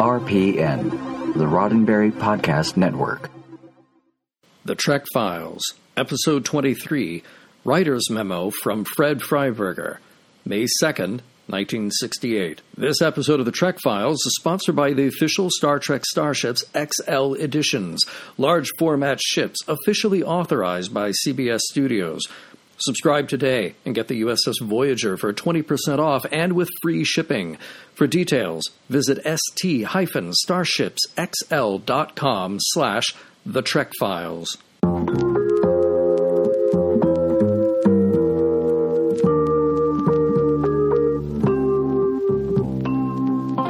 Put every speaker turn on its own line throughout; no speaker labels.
RPN, the Roddenberry Podcast Network.
The Trek Files, Episode 23 Writer's Memo from Fred Freiberger, May 2nd, 1968. This episode of the Trek Files is sponsored by the official Star Trek Starships XL editions, large format ships officially authorized by CBS Studios. Subscribe today and get the USS Voyager for 20% off and with free shipping. For details, visit st-starshipsxl.com slash the Trek Files.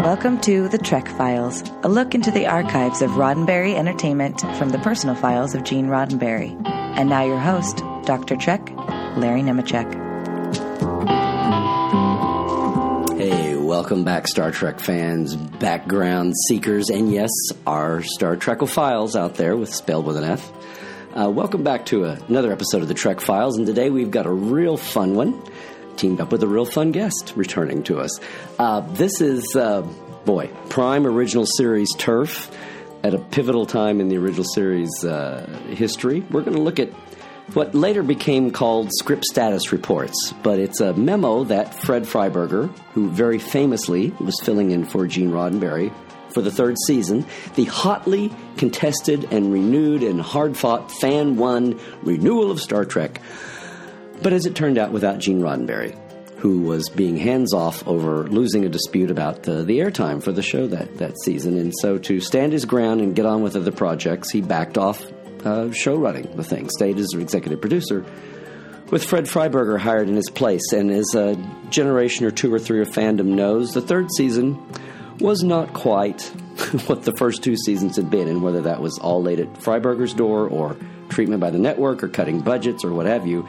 Welcome to The Trek Files, a look into the archives of Roddenberry Entertainment from the personal files of Gene Roddenberry. And now your host, Dr. Trek, Larry Nemecek.
Hey, welcome back, Star Trek fans, background seekers, and yes, our Star Trek files out there with spelled with an F. Uh, welcome back to a, another episode of the Trek Files, and today we've got a real fun one teamed up with a real fun guest returning to us. Uh, this is, uh, boy, Prime Original Series Turf at a pivotal time in the original series uh, history. We're going to look at what later became called script status reports, but it's a memo that Fred Freiberger, who very famously was filling in for Gene Roddenberry for the third season, the hotly contested and renewed and hard fought fan won renewal of Star Trek but as it turned out, without Gene Roddenberry, who was being hands off over losing a dispute about the, the airtime for the show that, that season. And so, to stand his ground and get on with other projects, he backed off uh, show running the thing, stayed as an executive producer. With Fred Freiberger hired in his place, and as a generation or two or three of fandom knows, the third season was not quite what the first two seasons had been, and whether that was all laid at Freiberger's door or treatment by the network or cutting budgets or what have you.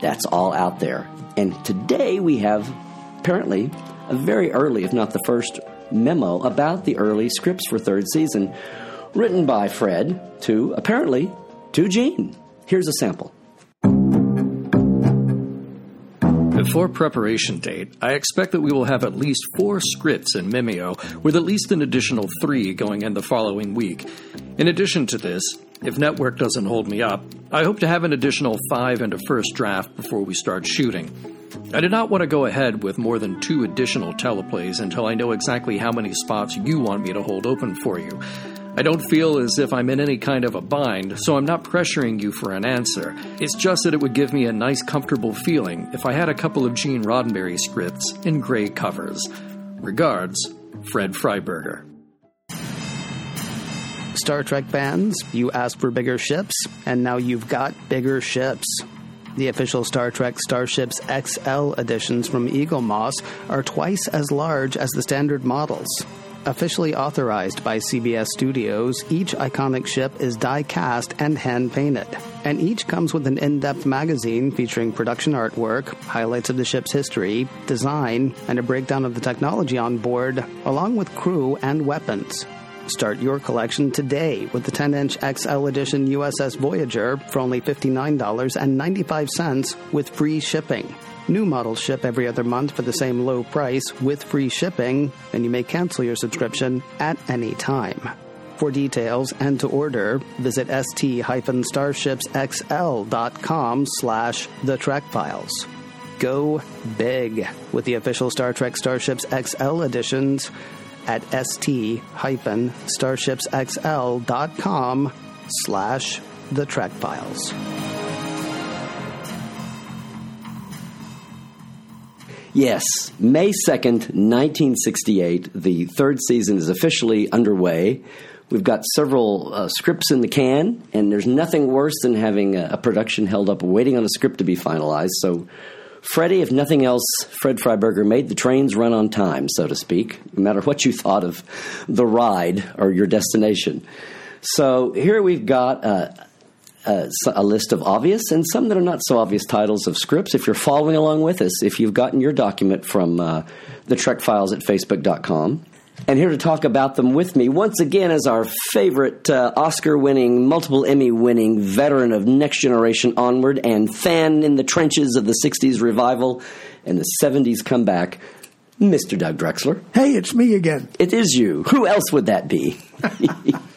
That's all out there. And today we have apparently a very early, if not the first, memo about the early scripts for third season, written by Fred to apparently to Gene. Here's a sample.
Before preparation date, I expect that we will have at least four scripts in Mimeo, with at least an additional three going in the following week. In addition to this, if network doesn't hold me up, I hope to have an additional five into first draft before we start shooting. I did not want to go ahead with more than two additional teleplays until I know exactly how many spots you want me to hold open for you. I don't feel as if I'm in any kind of a bind, so I'm not pressuring you for an answer. It's just that it would give me a nice, comfortable feeling if I had a couple of Gene Roddenberry scripts in gray covers. Regards, Fred Freiberger.
Star Trek fans, you asked for bigger ships, and now you've got bigger ships. The official Star Trek Starships XL editions from Eaglemoss are twice as large as the standard models. Officially authorized by CBS Studios, each iconic ship is die cast and hand painted. And each comes with an in depth magazine featuring production artwork, highlights of the ship's history, design, and a breakdown of the technology on board, along with crew and weapons. Start your collection today with the 10 inch XL Edition USS Voyager for only $59.95 with free shipping. New models ship every other month for the same low price with free shipping, and you may cancel your subscription at any time. For details and to order, visit st-starshipsxl.com slash the Trek Files. Go big with the official Star Trek Starships XL editions at st-starshipsxl.com slash the Trek Files.
Yes, May 2nd, 1968, the third season is officially underway. We've got several uh, scripts in the can, and there's nothing worse than having a, a production held up waiting on a script to be finalized. So Freddie, if nothing else, Fred Freiberger made the trains run on time, so to speak, no matter what you thought of the ride or your destination. So here we've got uh, uh, a list of obvious and some that are not so obvious titles of scripts. If you're following along with us, if you've gotten your document from uh, the Trek Files at Facebook.com, and here to talk about them with me, once again, is our favorite uh, Oscar winning, multiple Emmy winning veteran of Next Generation Onward and fan in the trenches of the 60s revival and the 70s comeback, Mr. Doug Drexler.
Hey, it's me again.
It is you. Who else would that be?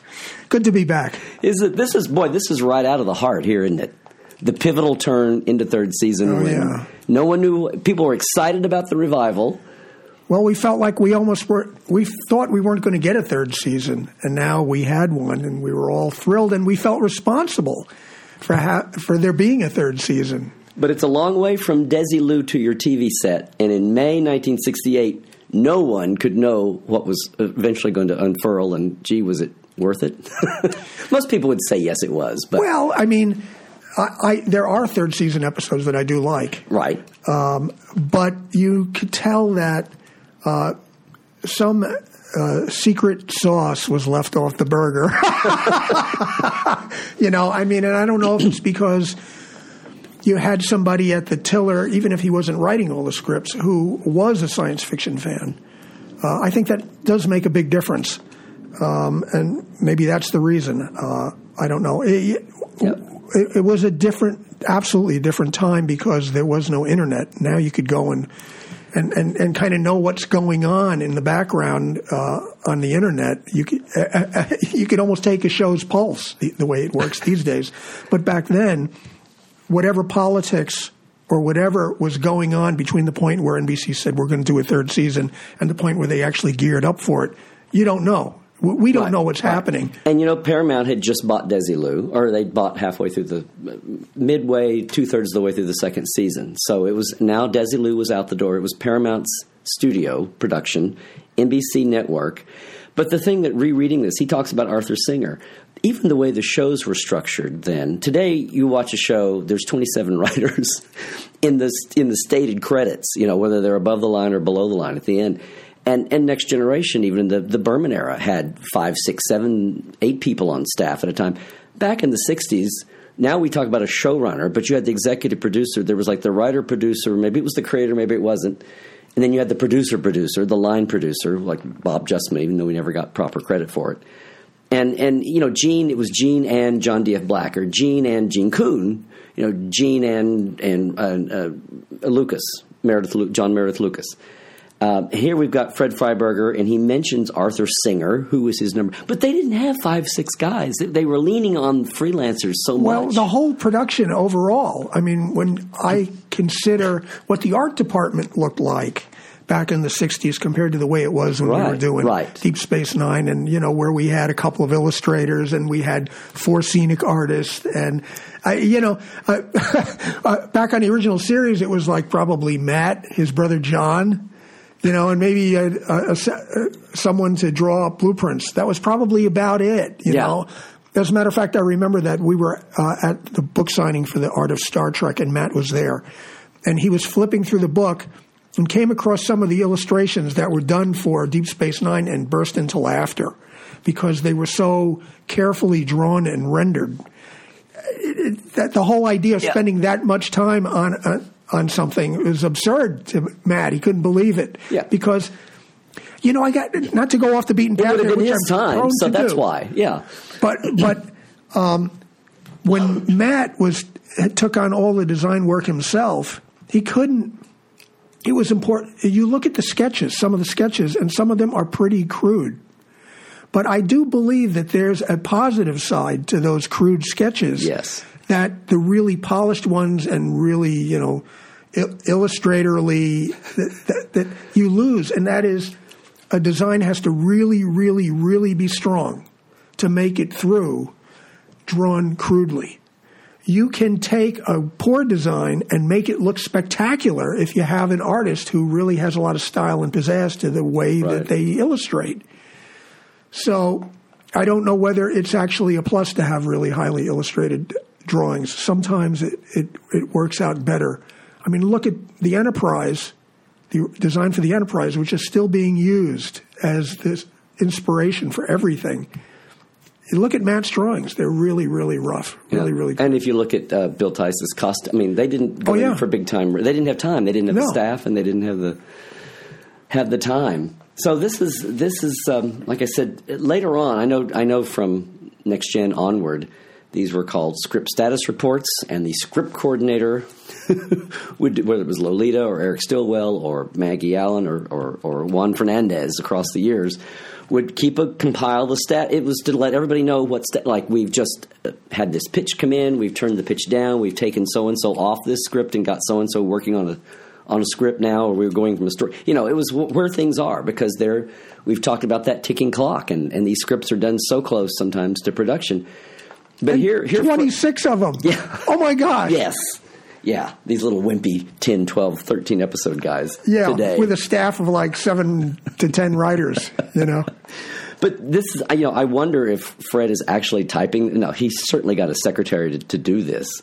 Good to be back.
is it? This is boy. This is right out of the heart here, isn't it? The pivotal turn into third season.
Oh,
when
yeah.
No one knew. People were excited about the revival.
Well, we felt like we almost were. We thought we weren't going to get a third season, and now we had one, and we were all thrilled, and we felt responsible for ha- for there being a third season.
But it's a long way from Desi Desilu to your TV set. And in May 1968, no one could know what was eventually going to unfurl. And gee, was it worth it? Most people would say yes, it was. But
Well, I mean, I, I there are third season episodes that I do like,
right,
but you could tell that uh, some uh, secret sauce was left off the burger. you know, I mean, and I don't know if it's because you had somebody at the tiller, even if he wasn't writing all the scripts, who was a science fiction fan. Uh, I think that does make a big difference, um, and maybe that's the reason. Uh, I don't know. It, it, it was a different, absolutely a different time because there was no internet. Now you could go and and, and, and kind of know what's going on in the background uh, on the internet. You could uh, you could almost take a show's pulse the, the way it works these days. But back then, whatever politics or whatever was going on between the point where NBC said we're going to do a third season and the point where they actually geared up for it, you don't know. We we don't
Right,
know what's
right.
happening.
And you know, Paramount had just bought Desilu, or they bought halfway through the midway, two thirds of the way through the second season. So it was now Desilu was out the door. It was Paramount's studio production, NBC network. But the thing that rereading this, he talks about Arthur Singer. Even the way the shows were structured then. Today, you watch a show. There's 27 writers in the in the stated credits. You know whether they're above the line or below the line at the end. And, and Next Generation, even in the, the Berman era, had five, six, seven, eight people on staff at a time. Back in the 60s, now we talk about a showrunner, but you had the executive producer. There was like the writer producer, maybe it was the creator, maybe it wasn't. And then you had the producer producer, the line producer, like Bob Justman, even though we never got proper credit for it. And, and you know, Gene, it was Gene and John D.F. Black, or Gene and Gene Coon, you know, Gene and, and uh, uh, Lucas, Meredith, John Meredith Lucas. Uh, here we've got Fred Freiberger, and he mentions Arthur Singer, who was his number. But they didn't have five, six guys. They, were leaning on freelancers so
Well,
much.
Well, the whole production overall. I mean, when I consider what the art department looked like back in the '60s compared to the way it was when we were doing
right.
Deep Space Nine, and you know where we had a couple of illustrators and we had four scenic artists, and I, you know, uh, uh, back on the original series, it was like probably Matt, his brother John. You know, and maybe uh, uh, uh, someone to draw up blueprints. That was probably about it. You
Yeah.
know, as a matter of fact, I remember that we were uh, at the book signing for the Art of Star Trek, and Matt was there, and he was flipping through the book and came across some of the illustrations that were done for Deep Space Nine and burst into laughter because they were so carefully drawn and rendered. It- it- that the whole idea of
Yeah.
spending that much time on uh, on something It was absurd to Matt. He couldn't believe it
Yeah.
because. You know, I got not to go off the beaten
it
path.
would have been his
I'm
time, so that's
do.
why. Yeah.
But but um, when Matt was took on all the design work himself, he couldn't. It was important. You look at the sketches, some of the sketches, and some of them are pretty crude. But I do believe that there's a positive side to those crude sketches.
Yes.
That the really polished ones and really, you know, illustratorly that, that, that you lose, and that is a design has to really, really, really be strong to make it through drawn crudely. You can take a poor design and make it look spectacular if you have an artist who really has a lot of style and pizzazz to the way
Right.
that they illustrate. So I don't know whether it's actually a plus to have really highly illustrated drawings. Sometimes it, it, it works out better. I mean, look at the Enterprise, the design for the Enterprise, which is still being used as this inspiration for everything. You look at Matt's drawings; they're really, really rough, really,
Yeah.
really.
And if you look at uh, Bill Theiss's cost, I mean, they didn't go
Oh, yeah.
in for big time. They didn't have time. They didn't have
No.
the staff, and they didn't have the have the time. So this is this is um, like I said later on. I know I know from next gen onward. These were called script status reports, and the script coordinator, would, whether it was Lolita or Eric Stillwell or Maggie Allen or, or, or Juan Fernandez across the years, would keep a compile the stat. It was to let everybody know what stat. Like we've just uh, had this pitch come in, we've turned the pitch down, we've taken so and so off this script and got so and so working on a on a script now, or we are going from a story. You know, it was wh- where things are because they're. We've talked about that ticking clock, and, and these scripts are done so close sometimes to production. But
And
here, here,
26 of them.
Yeah.
Oh my gosh.
yes, yeah, these little wimpy 10, 12, 13 episode guys
Yeah,
today.
with a staff of like seven to ten writers, you know.
But this is, you know, I wonder if Fred is actually typing. No, he's certainly got a secretary to, to do this,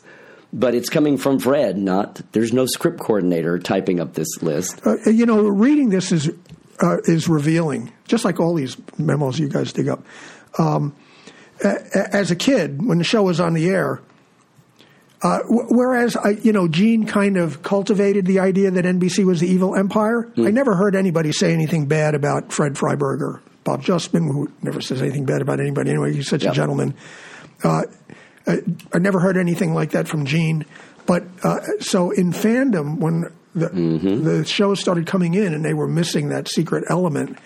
but it's coming from Fred. Not there's no script coordinator typing up this list.
Uh, you know, reading this is uh, is revealing, just like all these memos you guys dig up. Um, as a kid, when the show was on the air, uh, whereas I, you know, Gene kind of cultivated the idea that NBC was the evil empire. I never heard anybody say anything bad about Fred Freiberger, Bob Justman, who never says anything bad about anybody anyway. He's such
Yep.
a gentleman. Uh, I, I never heard anything like that from Gene. But uh, so in fandom, when the the shows started coming in and they were missing that secret element,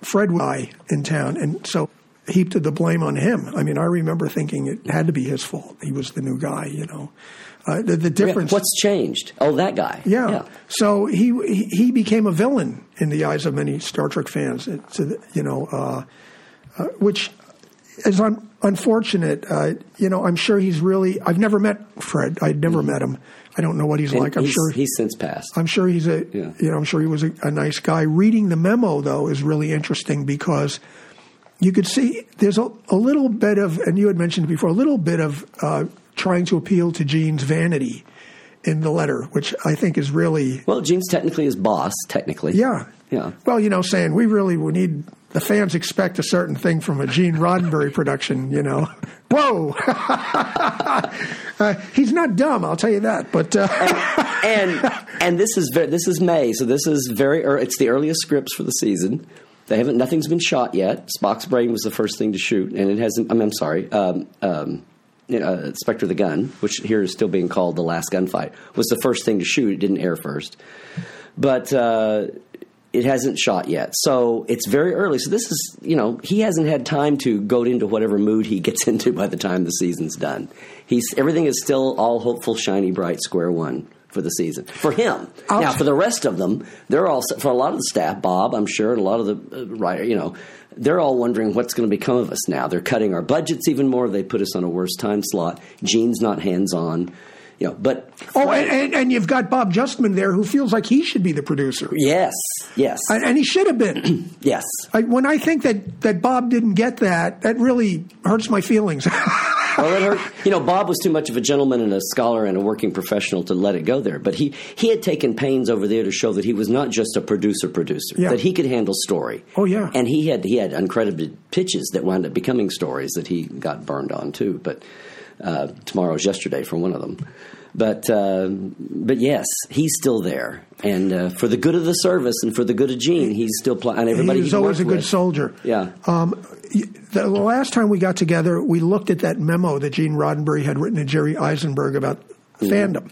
Fred was in town, and so heaped the blame on him. I mean, I remember thinking it had to be his fault. He was the new guy, you know. Uh, the, the difference.
What's changed? Oh, that guy.
Yeah. So he he became a villain in the eyes of many Star Trek fans. Uh, you know, uh, uh, which is un- unfortunate. Uh, you know, I'm sure he's really. I've never met Fred. I'd never met him. I don't know what he's
And
like. I'm
he's,
sure
he's since passed.
I'm sure he's a
Yeah.
you know I'm sure he was a, a nice guy. Reading the memo though is really interesting because you could see there's a, a little bit of and you had mentioned before a little bit of uh, trying to appeal to Gene's vanity in the letter, which I think is really
Well, Gene's technically his boss. Technically.
yeah
Yeah.
Well, you know, saying we really we need the fans expect a certain thing from a Gene Roddenberry production. You know, whoa. uh, he's not dumb, I'll tell you that. But uh,
and and this is ve- this is May, so this is very. ear it's the earliest scripts for the season. They haven't. Nothing's been shot yet. Spock's brain was the first thing to shoot, and it hasn't. I I'm sorry. Um, um, uh, Spectre the Gun, which here is still being called the last gunfight, was the first thing to shoot. It didn't air first, but uh, it hasn't shot yet. So it's very early. So this is, you know, he hasn't had time to go into whatever mood he gets into by the time the season's done. He's everything is still all hopeful, shiny, bright, square one for the season for him.
I'll
now for the rest of them, they're all for a lot of the staff, Bob, I'm sure, and a lot of the uh, writer, you know. They're all wondering what's going to become of us now. They're cutting our budgets even more. They put us on a worse time slot. Gene's not hands on, you know. But
oh, and, and, and you've got Bob Justman there, who feels like he should be the producer,
yes, yes,
and, and he should have been.
yes.
I, when I think that that Bob didn't get that, that really hurts my feelings.
Hurt. You know, Bob was too much of a gentleman and a scholar and a working professional to let it go there. But he, he had taken pains over there to show that he was not just a producer producer,
Yeah.
that he could handle story.
Oh, yeah.
And he had he had uncredited pitches that wound up becoming stories that he got burned on too. But uh, tomorrow's yesterday for one of them. But uh, but yes, he's still there, and uh, for the good of the service and for the good of Gene, he's still playing. And everybody
He's
he
always a good
with.
soldier.
Yeah.
Um, the last time we got together, we looked at that memo that Gene Roddenberry had written to Jerry Eisenberg about fandom.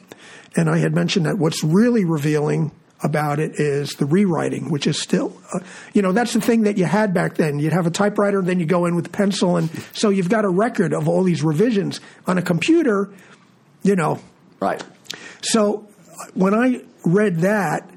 And I had mentioned that what's really revealing about it is the rewriting, which is still, uh, you know, that's the thing that you had back then. You'd have a typewriter, then you go in with pencil, and so you've got a record of all these revisions. On a computer, you know,
right.
so when I read that,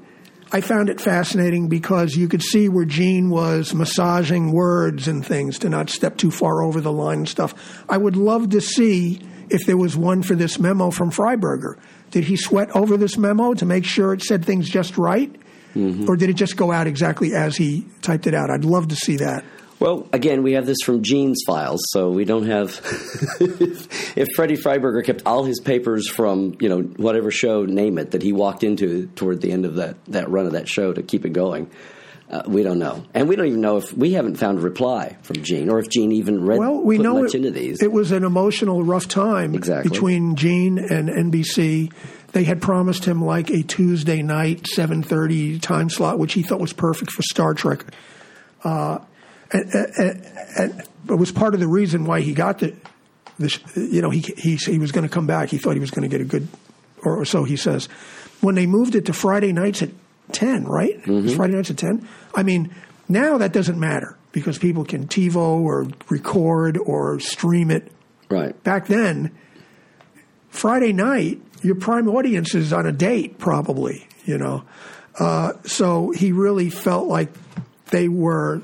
I found it fascinating because you could see where Gene was massaging words and things to not step too far over the line and stuff. I would love to see if there was one for this memo from Freiberger. Did he sweat over this memo to make sure it said things just right? Mm-hmm. Or did it just go out exactly as he typed it out? I'd love to see that.
Well, again, we have this from Gene's files, so we don't have. if Freddie Freiberger kept all his papers from you know whatever show, name it, that he walked into toward the end of that that run of that show to keep it going, uh, we don't know, and we don't even know if we haven't found a reply from Gene or if Gene even read
Well, we
put
know
much
it,
into these.
it was an emotional, rough time
Exactly.
between Gene and NBC. They had promised him like a Tuesday night, seven thirty time slot, which he thought was perfect for Star Trek. Uh, and, and, and it was part of the reason why he got the this, you know, he he he was going to come back. He thought he was going to get a good, or so he says. When they moved it to Friday nights at ten, right? It was Friday nights at ten. I mean, now that doesn't matter because people can TiVo or record or stream it.
Right.
Back then, Friday night, your prime audience is on a date, probably. You know, uh, so he really felt like they were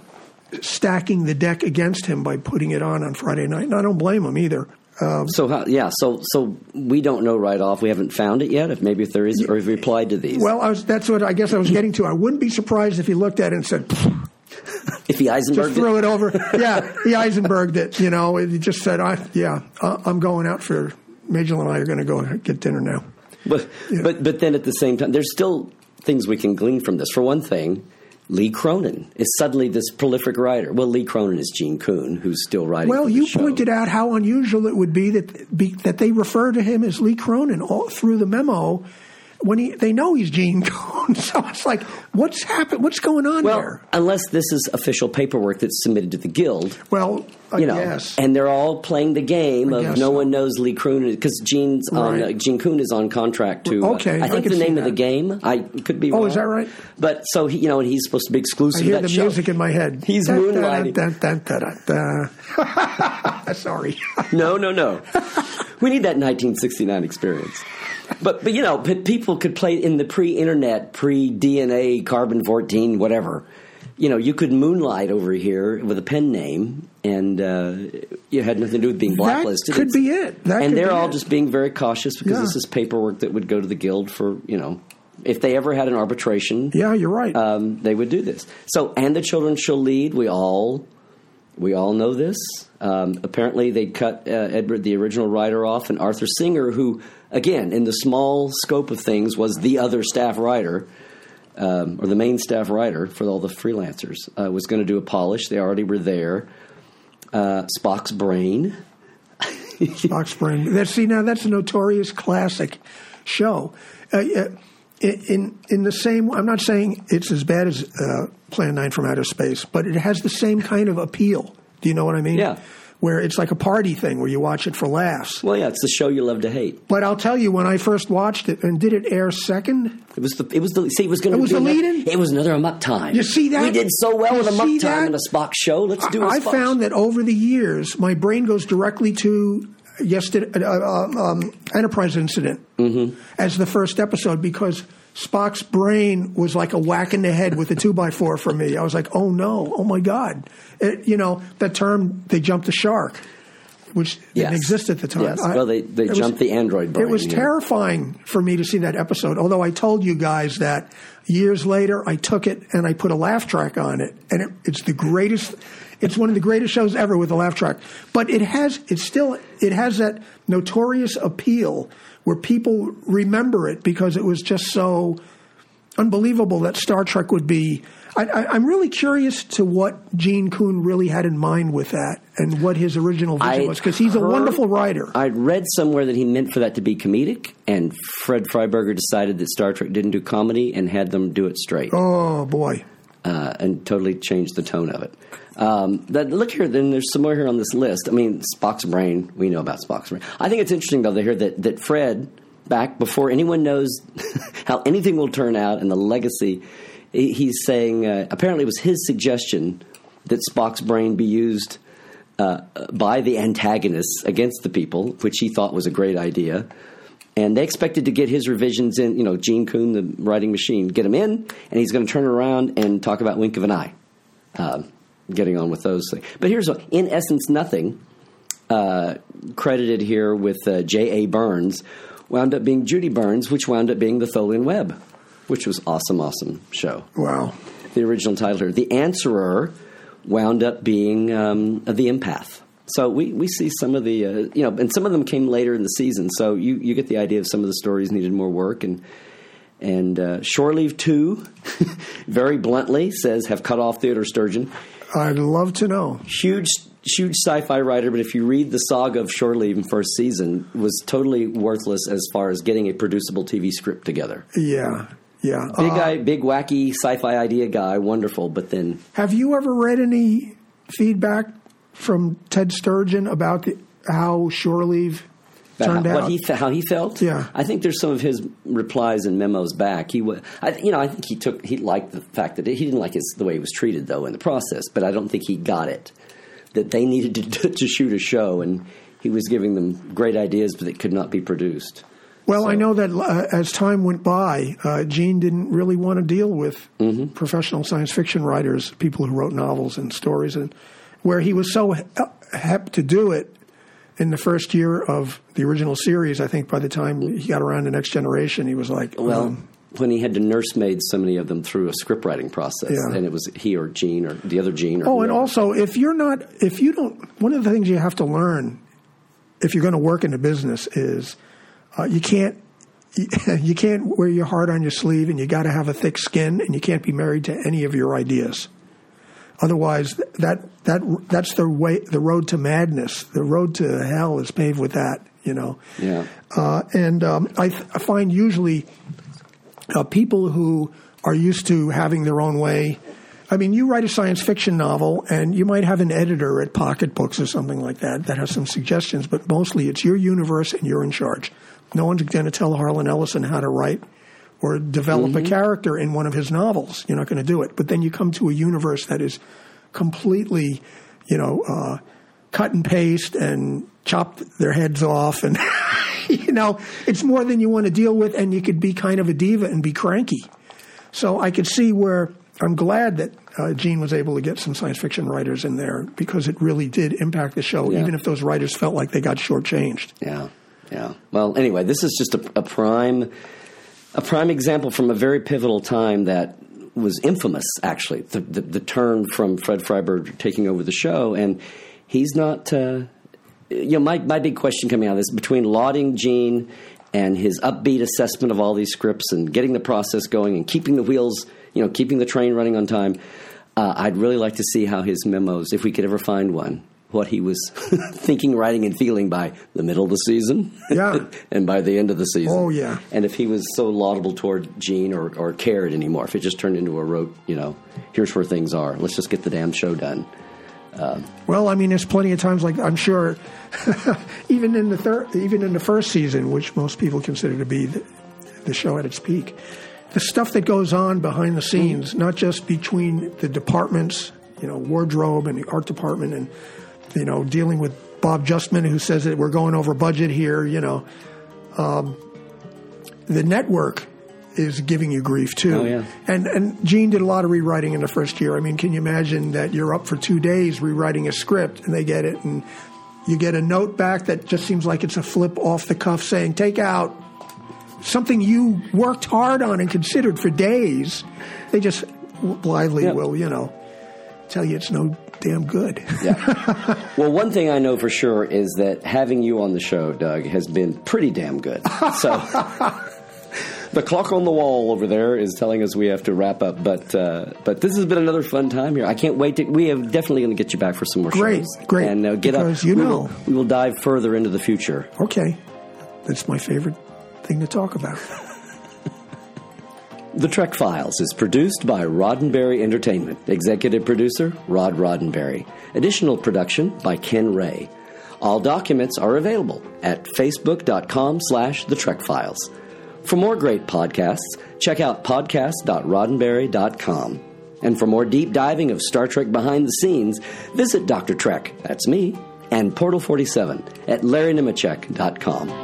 stacking the deck against him by putting it on on Friday night. And I don't blame him either.
Um, so how, yeah, so so we don't know right off. We haven't found it yet. If maybe if there is, or if replied to these.
Well, I was, that's what I guess I was getting to. I wouldn't be surprised if he looked at it and said,
if he Eisenberg,
just throw it over. yeah, he Eisenberg it. You know, he just said, I, "Yeah, I'm going out for Majel and I are going to go get dinner now."
But but but then at the same time, there's still things we can glean from this. For one thing, Lee Cronin is suddenly this prolific writer. Well, Lee Cronin is Gene Coon, who's still writing.
Well, you
show.
pointed out how unusual it would be that be, that they refer to him as Lee Cronin all through the memo when he they know he's Gene Coon. So it's like, what's happened? What's going on
Well,
there?
unless this is official paperwork that's submitted to the guild,
Well, I
you know,
guess.
and they're all playing the game
I
of no
so.
one knows Lee Cronin because Gene's on
Right.
uh, Gene Coon is on contract to. uh,
Okay,
I
I
think
can
the name of the game. I could be.
Oh,
wrong.
is that right?
But so he, you know, and he's supposed to be exclusive.
I hear the
show.
music in my head.
He's
da,
moonlighting.
da, da. Sorry.
No, no, no. We need that 1969 experience. But but you know, but people could play in the pre-internet, pre-DNA, carbon 14, whatever. You know, you could moonlight over here with a pen name, and uh, you had nothing to do with being blacklisted.
could
It's-
be it. That
and they're all
it.
just being very cautious because
Yeah.
this is paperwork that would go to the guild for you know, if they ever had an arbitration.
Yeah, you're right.
um, they would do this. So, and the children shall lead. We all, we all know this. Um, apparently, they cut uh, Edward, the original writer, off, and Arthur Singer, who, again, in the small scope of things, was the other staff writer. Um, or the main staff writer for all the freelancers uh, was going to do a polish. They already were there. Uh, Spock's brain.
Spock's brain. That, see, now that's a notorious classic show. Uh, uh, in in the same, I'm not saying it's as bad as uh, Plan Nine from Outer Space, but it has the same kind of appeal. Do you know what I mean?
Yeah.
Where it's like a party thing where you watch it for laughs.
Well, yeah, it's the show you love to hate.
But I'll tell you, when I first watched it, and did it air second?
It was the. It was the. See, it was going to
It was
be
the
another-
lead-in?
It was another amok time.
You see that?
We did so well with amok time
that?
and a Spock show. Let's do. a
I
Spock
found that over the years, my brain goes directly to yesterday, uh, um, um, Enterprise incident
Mm-hmm.
as the first episode because Spock's brain was like a whack in the head with a two by four for me. I was like, oh no, oh my god, it, you know that term they jumped the shark, which
Yes.
didn't exist at the time.
Yes.
I-
Well, they- they
it was-
jumped the android brain,
It was
yeah.
terrifying for me to see that episode. Although I told you guys that years later, I took it and I put a laugh track on it, and it, it's the greatest. It's one of the greatest shows ever with a laugh track. But it has, it's still, it has that notorious appeal where people remember it because it was just so unbelievable that Star Trek would be. I, I, I'm really curious to what Gene Coon really had in mind with that and what his original vision
I
was because he's a wonderful writer.
I'd read somewhere that he meant for that to be comedic, and Fred Freiberger decided that Star Trek didn't do comedy and had them do it straight,
oh boy.
uh, and totally changed the tone of it. Um, that, look here, then there's some more here on this list. I mean, Spock's brain. We know about Spock's brain. I think it's interesting though to hear that that Fred, back before anyone knows how anything will turn out and the legacy, he- he's saying uh, apparently it was his suggestion that Spock's brain be used uh, by the antagonists against the people, which he thought was a great idea. And they expected to get his revisions in, you know, Gene Coon, the writing machine, get him in, and he's going to turn around and talk about Wink of an Eye, um, getting on with those things. But here's what, in essence, nothing uh, credited here with uh, J.A. Burns wound up being Judy Burns, which wound up being the Tholian Web, which was awesome, awesome show
Wow.
the original title here. The Answerer wound up being um, the Empath. So we, we see some of the uh, you know, and some of them came later in the season. So you, you get the idea of some of the stories needed more work and and uh, Shore Leave Two, very bluntly says have cut off Theodore Sturgeon.
I'd love to know.
Huge huge sci-fi writer, but if you read the saga of Shore Leave in first season, was totally worthless as far as getting a producible TV script together.
Yeah. Yeah.
Big
Uh,
guy, big wacky sci-fi idea guy, wonderful, but then
have you ever read any feedback from Ted Sturgeon about the how shore leave turned
how,
out?
what he how he felt.
Yeah.
I think there's some of his replies and memos back. He wa I, you know, I think he took he liked the fact that he didn't like his the way he was treated though in the process, but I don't think he got it that they needed to to shoot a show and he was giving them great ideas, but it could not be produced.
Well, I know that uh, as time went by, uh, Gene didn't really want to deal with
Mm-hmm.
professional science fiction writers, people who wrote novels and stories, and where he was so he- hep to do it in the first year of the original series. I think by the time he got around to Next Generation, he was like,
Well,
um,
when he had to nursemaid so many of them through a script writing process,
Yeah.
and it was he or Gene or the other Gene. Or
Oh, and also, if you're not, if you don't, one of the things you have to learn if you're going to work in the business is uh, you can't. You, you can't wear your heart on your sleeve, and you got to have a thick skin, and you can't be married to any of your ideas. Otherwise, that that that's the way, the road to madness. The road to hell is paved with that. You know.
yeah,
Uh, and um, I, th- I find usually uh, people who are used to having their own way. I mean, you write a science fiction novel, and you might have an editor at Pocket Books or something like that that has some suggestions, but mostly it's your universe and you're in charge. No one's going to tell Harlan Ellison how to write or develop a character in one of his novels. You're not going to do it. But then you come to a universe that is completely, you know, uh, cut and paste and chop their heads off and you know it's more than you want to deal with and you could be kind of a diva and be cranky so i could see where i'm glad that uh, gene was able to get some science fiction writers in there because it really did impact the show
Yeah.
even if those writers felt like they got shortchanged
yeah, yeah. Well, anyway, this is just a, a prime, a prime example from a very pivotal time that was infamous. Actually, the the, the turn from Fred Freiberg taking over the show, and he's not. Uh, you know, my my big question coming out of this between lauding Gene and his upbeat assessment of all these scripts and getting the process going and keeping the wheels, you know, keeping the train running on time. Uh, I'd really like to see how his memos, if we could ever find one, what he was thinking, writing, and feeling by the middle of the season,
Yeah.
and by the end of the season.
Oh, yeah.
And if he was so laudable toward Gene or, or cared anymore, if it just turned into a rote, you know, here's where things are. Let's just get the damn show done.
Um, well i mean there's plenty of times like i'm sure even in the third even in the first season which most people consider to be the, the show at its peak the stuff that goes on behind the scenes mm-hmm. not just between the departments you know wardrobe and the art department and you know dealing with bob justman who says that we're going over budget here you know um, the network is giving you grief too.
Oh, yeah.
And and Gene did a lot of rewriting in the first year. I mean, can you imagine that you're up for two days rewriting a script and they get it and you get a note back that just seems like it's a flip off the cuff saying take out something you worked hard on and considered for days. They just blithely
Yeah.
will, you know, tell you it's no damn good.
Well, one thing I know for sure is that having you on the show, Doug, has been pretty damn good. So. The clock on the wall over there is telling us we have to wrap up, but uh, but this has been another fun time here. I can't wait to. We are definitely going to get you back for some more
Great,
shows.
great,
and uh, get up.
because you
we
know.
will, we will dive further into the future.
okay. That's my favorite thing to talk about.
The Trek Files is produced by Roddenberry Entertainment. Executive producer Rod Roddenberry. Additional production by Ken Ray. All documents are available at facebook.com slash the Trek Files. For more great podcasts, check out podcast.roddenberry.com. And for more deep diving of Star Trek behind the scenes, visit Dr. Trek, that's me, and Portal 47 at larrynemecek.com.